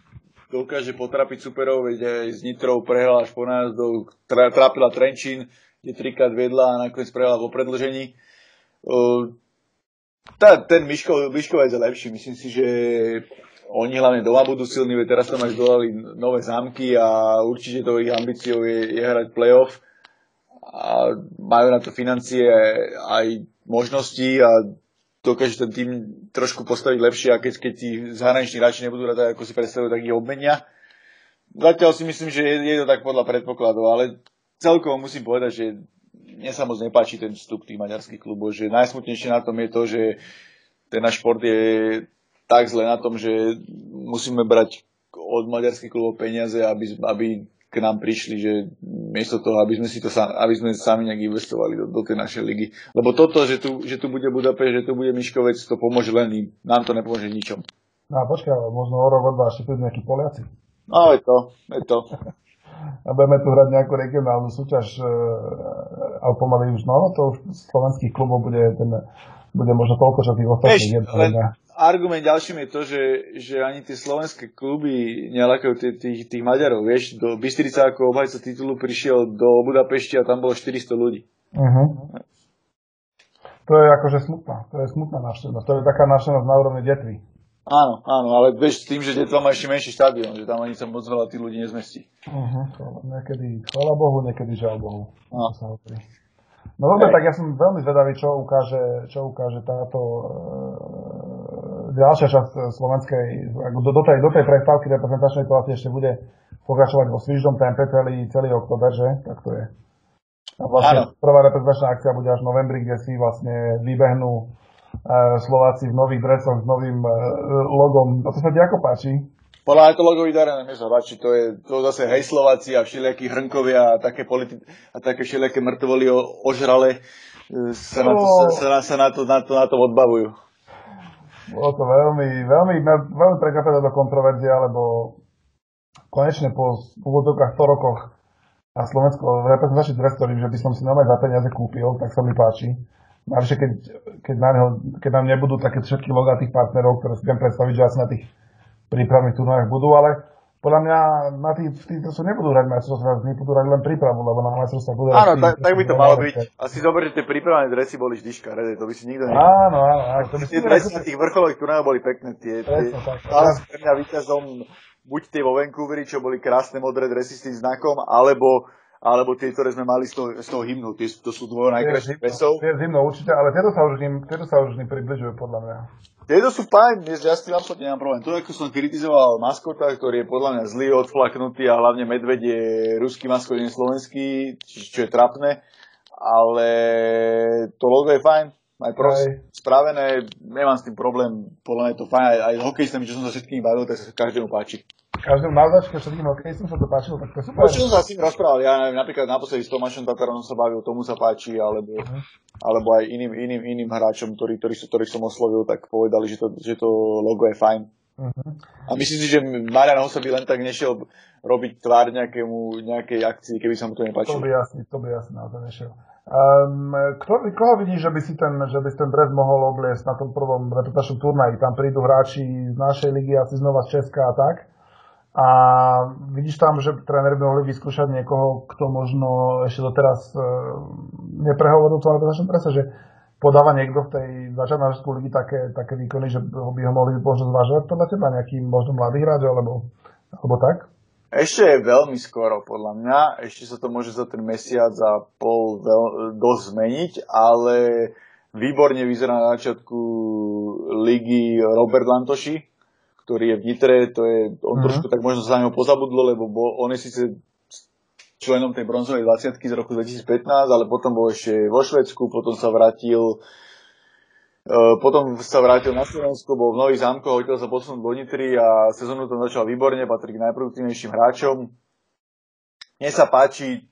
dokáže potrapiť superov, veď aj s Nitrou prehrala až po nás, do, tra, trápila Trenčín, kde trikrát vedla a nakoniec prehrala vo predlžení. Uh, tá, ten Miško, Miškovec je lepší. Myslím si, že oni hlavne doma budú silní, veď teraz tam aj zdolali nové zámky a určite to ich ambíciou je, je hrať playoff. A majú na to financie aj možnosti a dokáže ten tým trošku postaviť lepšie a keď, keď tí zahraniční hráči nebudú rada, ako si predstavujú, tak ich obmenia. Zatiaľ si myslím, že je, je to tak podľa predpokladov, ale celkovo musím povedať, že mne sa moc nepáči ten vstup tých maďarských klubov, že najsmutnejšie na tom je to, že ten náš šport je tak zle na tom, že musíme brať od maďarských klubov peniaze, aby, aby k nám prišli, že miesto toho, aby sme si to aby sme sami nejak investovali do, do tej našej ligy. Lebo toto, že tu, že tu bude Budapešť, že tu bude Miškovec, to pomôže len nám to nepomôže ničom. No a počkaj, ale možno o rok, o dva ešte nejakí Poliaci. No, je to, je to. a budeme tu hrať nejakú regionálnu súťaž, e, ale pomaly už, no, to už slovenských klubov bude, ten, bude možno toľko, že tých ostatných. Len, argument ďalším je to, že, že ani tie slovenské kluby nelakajú tých, tých, tých Maďarov. Vieš, do Bystrica ako obhajca titulu prišiel do Budapešti a tam bolo 400 ľudí. Uh-huh. To je akože smutná. To je smutná návštevnosť. To je taká návštevnosť na úrovni detvy. Áno, áno, ale vieš, tým, že Detva má ešte menší štadión, že tam ani sa moc veľa tých ľudí nezmestí. Uh-huh. Niekedy chvála Bohu, niekedy žiaľ Bohu. No. No dobre, tak ja som veľmi zvedavý, čo ukáže, čo ukáže táto ďalšia časť e, slovenskej, do, do, tej, do tej prestávky reprezentačnej to asi ešte bude pokračovať vo svižnom tempe celý, celý oktober, že? Tak to je. A vlastne ano. prvá reprezentačná akcia bude až v novembri, kde si vlastne vybehnú e, Slováci v nových dresoch s novým e, logom. A to sa ti ako páči? Podľa mne sa páči, to je to zase hej Slováci a všelijakí hrnkovia a také, politi- a také všelijaké mŕtvoly ožrale sa, na to, sa, sa, sa na, to, na, to, na to odbavujú. Bolo to veľmi, veľmi, veľmi prekvapená do kontroverzia, lebo konečne po úvodzovkách 100 rokoch na Slovensko reprezentačný dres, ktorý že by som si normálne za peniaze kúpil, tak sa mi páči. Navyše, keď, keď, na neho, keď nám nebudú také všetky logá tých partnerov, ktoré si viem predstaviť, že asi na tých prípravných turnajach budú, ale podľa mňa na tých, tí, to sú nebudú hrať majstrovstvá, budú hrať len prípravu, lebo na majstrovstvá budú Áno, tak, tak by to malo byť. Asi že tie prípravné dresy boli vždy škaredé, to by si nikto nevedel. Áno, áno. áno to by tie dresy na tých vrcholových turnajov boli pekné, tie, tie, tie mňa víťazom buď tie vo Vancouveri, čo boli krásne modré dresy s tým znakom, alebo alebo tie, ktoré sme mali z toho, z toho hymnu, tie, to sú dvoje najkrajších pesov. Tie z hymnu určite, ale tieto sa už ním, tieto sa už ním približujú podľa mňa. Tieto sú fajn, ja s tým absolútne nemám problém. To, ako som kritizoval maskota, ktorý je podľa mňa zlý, odflaknutý a hlavne medveď je ruský maskot, nie slovenský, čo je trapné, ale to logo je fajn, aj proste spravené, nemám s tým problém, podľa mňa je to fajn, aj, aj hokejistami, čo som sa všetkým bavil, tak sa každému páči. Každému na značke všetkým hokejistom sa to páčilo, tak to super. No, čo som sa s tým rozprával, ja neviem, napríklad naposledy s Tomášom Tatarom sa bavil, tomu sa páči, alebo, uh-huh. alebo aj iným, iným, iným hráčom, ktorí, ktorí, ktorých som oslovil, tak povedali, že to, že to logo je fajn. Uh-huh. A myslím si, že Marian Hosa by len tak nešiel robiť tvár nejakému, nejakej akcii, keby sa mu to nepáčilo. To by jasný, to by jasný na to nešiel. Um, kto, koho vidíš, že by si ten, že by si ten dres mohol obliesť na tom prvom reputačnom turnaji? Tam prídu hráči z našej ligy, asi znova z Česka a tak. A vidíš tam, že tréner by mohli vyskúšať niekoho, kto možno ešte doteraz e, neprehovoril to reprezentačnom prese, že podáva niekto v tej začátnej ligy také, také výkony, že by ho mohli možno zvažovať podľa teba nejaký možno mladý hráč alebo, alebo tak? Ešte je veľmi skoro, podľa mňa. Ešte sa to môže za ten mesiac a pol veľ, dosť zmeniť, ale výborne vyzerá na začiatku ligy Robert Lantoši, ktorý je v Nitre, to je, on uh-huh. trošku tak možno sa na neho pozabudlo, lebo bol, on je síce členom tej bronzovej 20 z roku 2015, ale potom bol ešte vo Švedsku, potom sa vrátil Uh, potom sa vrátil na Slovensko, bol v Nových zámkoch, hodil sa posunúť do Nitry a sezónu to začal výborne, patrí k najproduktívnejším hráčom. Mne sa páči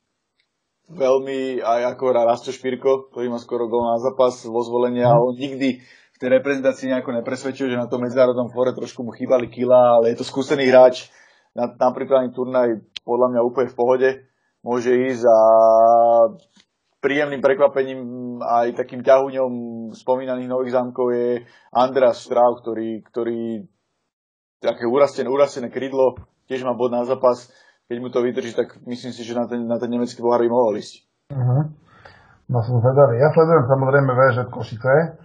veľmi aj ako Rasto Špírko, ktorý má skoro gol na zápas vo zvolení a on nikdy v tej reprezentácii nejako nepresvedčil, že na tom medzinárodnom fóre trošku mu chýbali kila, ale je to skúsený hráč na, na pripravený turnaj podľa mňa úplne v pohode. Môže ísť a príjemným prekvapením aj takým ťahuňom spomínaných nových zámkov je Andreas Straub, ktorý, ktorý také urastené, urastené krydlo, tiež má bod na zápas. Keď mu to vydrží, tak myslím si, že na ten, na ten nemecký pohár by mohol ísť. Uh-huh. No som zvedavý. Ja sledujem samozrejme VŽ Košice,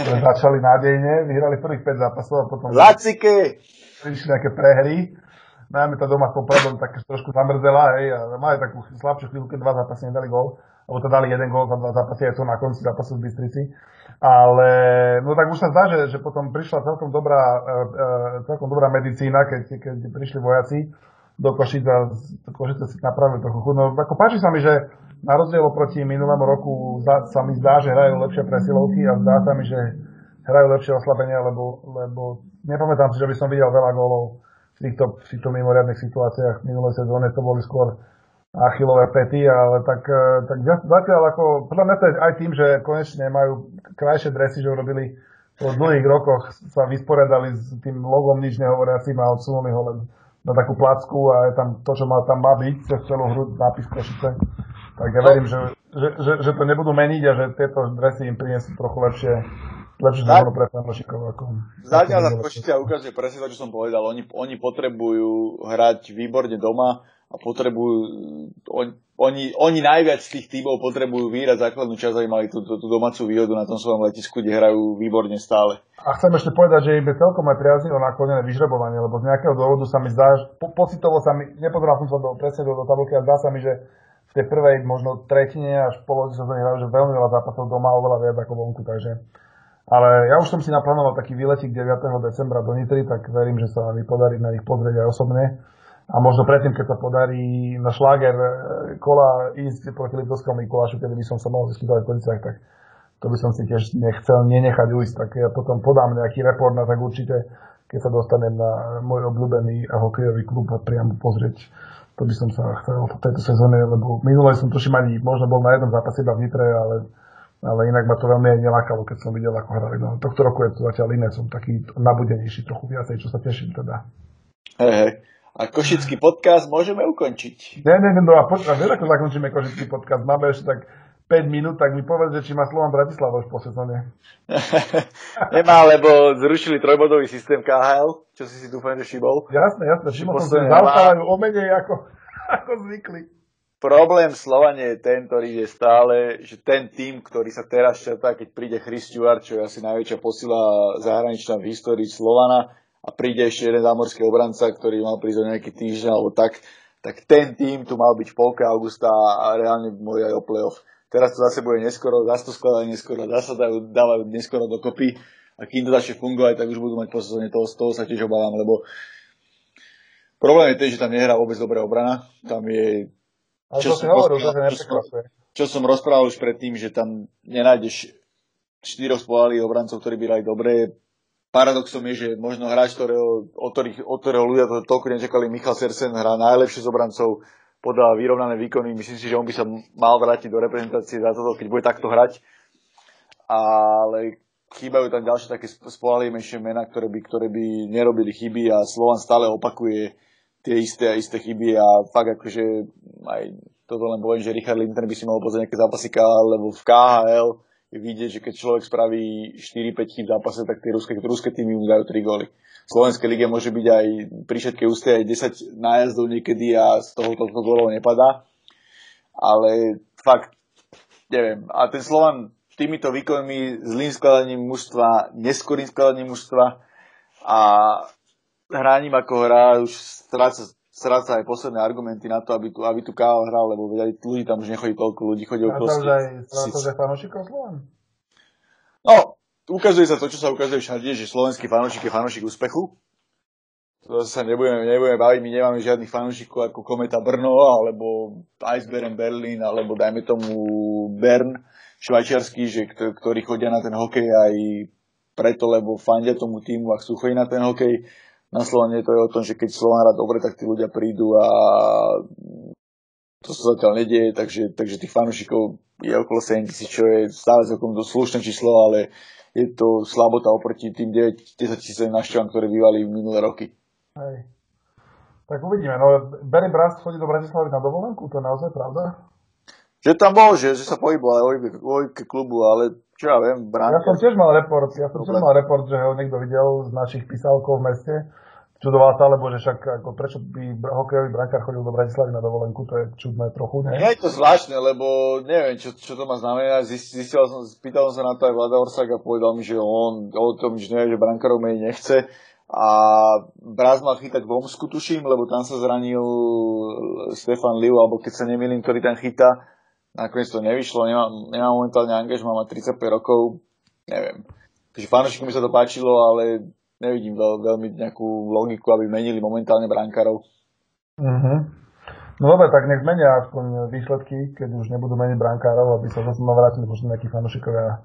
začali nádejne, vyhrali prvých 5 zápasov a potom... Lacike! Prišli nejaké prehry. Najmä tá doma s Popradom tak trošku zamrzela, hej, a mali takú slabšiu chvíľu, keď dva zápasy nedali gól lebo to dali jeden gól za dva zápasy, aj to na konci zápasu v Bystrici. Ale no tak už sa zdá, že, že potom prišla celkom dobrá, e, e celkom dobrá medicína, keď, keď prišli vojaci do Košic a Košice si napravili trochu chudno. Ako páči sa mi, že na rozdiel oproti minulému roku zdá, sa mi zdá, že hrajú lepšie presilovky a zdá sa mi, že hrajú lepšie oslabenie, lebo, lebo nepamätám si, že by som videl veľa gólov v týchto, v týchto mimoriadných situáciách. V minulej sezóne to boli skôr Achillové pety, ale tak, e, tak zatiaľ ako, podľa mňa to je aj tým, že konečne majú krajšie dresy, že urobili po dlhých rokoch sa vysporiadali s tým logom nič nehovoriacím a odsunuli ho len na takú placku a je tam to, čo má, tam má byť, cez celú hru nápis Košice. Tak ja verím, že, že, že, že to nebudú meniť a že tieto dresy im prinesú trochu lepšie lepšie sezónu pre fanúšikov. Ako, Zatiaľ sa Košice ukazuje presne to, čo som povedal. Oni, oni potrebujú hrať výborne doma a potrebujú, on, oni, oni najviac z tých tímov potrebujú výrať základnú časť, aby mali tú, tú, tú domácu výhodu na tom svojom letisku, kde hrajú výborne stále. A chcem ešte povedať, že im je celkom aj priaznivo naklonené vyžrebovanie, lebo z nejakého dôvodu sa mi zdá, po, pocitovo sa mi, nepozeral som sa do, presne do, do tabulky, a zdá sa mi, že v tej prvej možno tretine až polovici sa hrajú, že veľmi veľa zápasov doma, oveľa viac ako vonku, takže ale ja už som si naplánoval taký výletik 9. decembra do Nitry, tak verím, že sa mi podarí na nich pozrieť aj osobne a možno predtým, keď sa podarí na šláger e, kola ísť proti Liptovskému Mikulášu, kedy by som sa mohol vyskytovať v pozíciách, tak to by som si tiež nechcel nenechať ujsť, tak ja potom podám nejaký report na tak určite, keď sa dostanem na môj obľúbený hokejový klub a priamo pozrieť. To by som sa chcel v tejto sezóne, lebo minulé som tuším ani možno bol na jednom zápase iba v Nitre, ale, ale inak ma to veľmi aj nelákalo, keď som videl, ako hrali. No, tohto roku je to zatiaľ iné, som taký nabudenejší trochu viacej, čo sa teším teda. Hej, hej. A košický podcast môžeme ukončiť. Nie, nie, nie, no a počkaj, vieš, ako zakončíme košický podcast? Máme ešte tak 5 minút, tak mi povedz, že či má Slovan Bratislava už po sezóne. Nemá, lebo zrušili trojbodový systém KHL, čo si si dúfam, že šibol. Jasné, jasné, všimol som, že zaostávajú o menej ako, ako zvykli. Problém Slovane je ten, ktorý je stále, že ten tým, ktorý sa teraz čertá, keď príde Chris Stewart, čo je asi najväčšia posila zahraničná v histórii Slovana, a príde ešte jeden zámorský obranca, ktorý mal prísť o nejaký týždeň alebo tak, tak ten tým tu mal byť v polke augusta a reálne môj aj o playoff. Teraz to zase bude neskoro, zase to skladá neskoro, zase sa dajú dávať neskoro dokopy a kým to začne fungovať, tak už budú mať po sezóne toho, z toho sa tiež obávam, lebo problém je ten, že tam nehrá vôbec dobrá obrana. Tam je... Čo, som, hovoril, rozprával, čo, som, čo som rozprával už predtým, že tam nenájdeš štyroch spolalých obrancov, ktorí by hrali dobre, paradoxom je, že možno hráč, ktorého, od, ktorých, od ktorého ľudia to toľko nečakali, Michal Sersen hrá najlepšie z obrancov, podľa vyrovnané výkony. Myslím si, že on by sa mal vrátiť do reprezentácie za toto, keď bude takto hrať. Ale chýbajú tam ďalšie také spolahlivejšie mená, ktoré by, ktoré by nerobili chyby a Slovan stále opakuje tie isté a isté chyby a fakt akože aj toto len poviem, že Richard Linter by si mohol pozrieť nejaké zápasy KHL, lebo v KHL vidieť, že keď človek spraví 4-5 chýb v zápase, tak tie ruské, ruské týmy mu dajú 3 góly. V Slovenskej lige môže byť aj pri všetkej úste aj 10 nájazdov niekedy a z toho toľko gólov nepadá. Ale fakt, neviem. A ten Slovan týmito výkonmi, zlým skladaním mužstva, neskorým skladaním mužstva a hraním ako hra už stráca stráca aj posledné argumenty na to, aby tu, aby tu Káva hral, lebo aj ľudí tam už nechodí toľko, ľudí chodí okolo. Stráca aj fanúšikov Slovan? No, ukazuje sa to, čo sa ukazuje všade, že slovenský fanúšik je fanúšik úspechu. To sa nebudeme, nebudeme baviť, my nemáme žiadnych fanúšikov ako Kometa Brno, alebo Iceberen Berlin, alebo dajme tomu Bern švajčiarsky, že, ktorí chodia na ten hokej aj preto, lebo fandia tomu týmu a chcú chodiť na ten hokej na Slovane to je o tom, že keď Slovan hrá dobre, tak tí ľudia prídu a to sa zatiaľ nedieje, takže, takže tých fanúšikov je okolo 7 tisíc, čo je stále celkom slušné číslo, ale je to slabota oproti tým 9-10 tisíc návštevám, ktoré bývali minulé roky. Hej. Tak uvidíme. No, Barry Brast chodí do Bratislavy na dovolenku, to je naozaj pravda? Že tam bol, že, že sa pohyboval aj o klubu, ale čo ja viem, Bránke. Ja som tiež mal report, ja som tiež mal report, že ho niekto videl z našich písavkov v meste. Čudoval sa, lebo že však ako, prečo by hokejový brankár chodil do Bratislavy na dovolenku, to je čudné trochu, ne? Nie je to zvláštne, lebo neviem, čo, čo to má znamená. Zistil som, spýtal som sa na to aj Vlada Orsak a povedal mi, že on o tom nič nevie, že brankárov menej nechce. A Braz mal chytať v Omsku, tuším, lebo tam sa zranil Stefan Liu, alebo keď sa nemýlim, ktorý tam chytá nakoniec to nevyšlo, nemá, nemá momentálne angažma, má 35 rokov, neviem. Takže fanúšikom by sa to páčilo, ale nevidím veľ, veľmi nejakú logiku, aby menili momentálne brankárov. Uh-huh. No dobre, tak nech zmenia aspoň výsledky, keď už nebudú meniť brankárov, aby sa zase vrátili možno nejakí fanúšikovia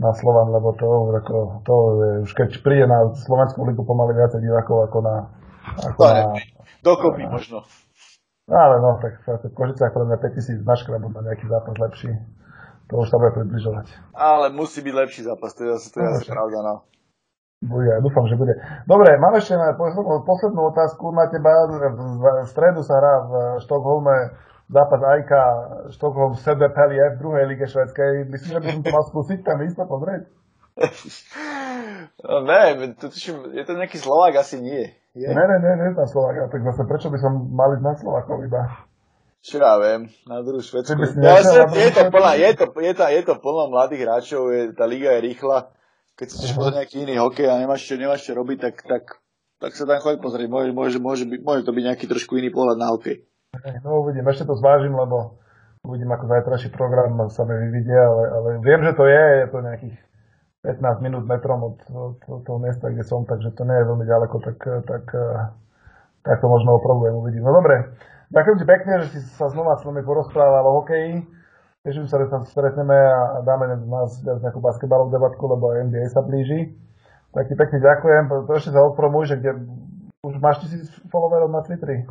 na Slovan, lebo to, ako, to je, už keď príde na Slovenskú ligu pomaly viacej divákov ako na... Ako to na dokopy možno. No ale no, tak v Kožicách podľa mňa 5000 na škrabu na nejaký zápas lepší. To už sa bude približovať. Ale musí byť lepší zápas, to je zase, to je zase pravda, no. Bude, ja dúfam, že bude. Dobre, mám ešte na poslednú otázku na teba. V stredu sa hrá v Štokholme zápas Ajka Štokholm Sebe Pelie v druhej lige švedskej. Myslím, že by som to mal skúsiť tam ísť pozrieť? No ne, to, je to nejaký Slovák, asi nie. Je? Ne, ne, ne, nie je tam Slovák, tak zase prečo by som mal ísť na Slovákov iba? Čo ja viem, na druhú Švedsku. Ja, je, je, to plná, je, to, je, to, je to plno mladých hráčov, je, tá liga je rýchla. Keď si chceš uh-huh. nejaký iný hokej a nemáš čo, nemáš čo robiť, tak, tak, tak sa tam choď pozrieť. Môže, môže, môže, byť, môže to byť nejaký trošku iný pohľad na hokej. No uvidím, ešte to zvážim, lebo uvidím, ako zajtrajší program sa mi vyvidie, ale, ale viem, že to je, je to nejakých 15 minút metrom od, od, od toho miesta, kde som, takže to nie je veľmi ďaleko, tak, tak, tak to možno opravujem, uvidím. No dobre, ďakujem ti pekne, že si sa znova s nami porozprával o hokeji. Teším sa, že sa stretneme a dáme z nás nejakú basketbalovú debatku, lebo NBA sa blíži. Tak ti pekne ďakujem. To ešte sa odpromuj, že kde už máš tisíc followerov na Twitteri.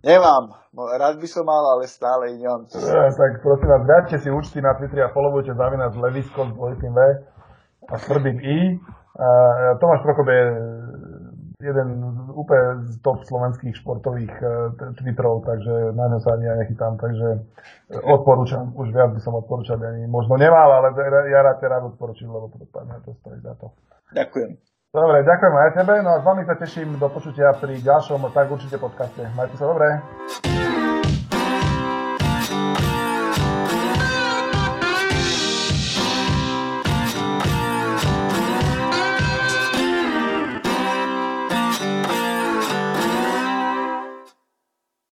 Nemám. No, rád by som mal, ale stále nemám. Ja, tak prosím vás, dajte si účty na Twitteri a followujte zavinať Levisko s dvojitým V s tvrdým I. Tomáš Prokop je jeden z úplne z top slovenských športových uh, Twitterov, takže na ňo sa ani ja nechytám, takže e, odporúčam, už viac by som odporúčal, ani možno nemal, ale ja rád rád odporúčam, lebo to, to stojí za to. Ďakujem. Dobre, ďakujem aj tebe. No a s vami sa teším do počutia pri ďalšom tak určite podcaste. Majte sa dobre.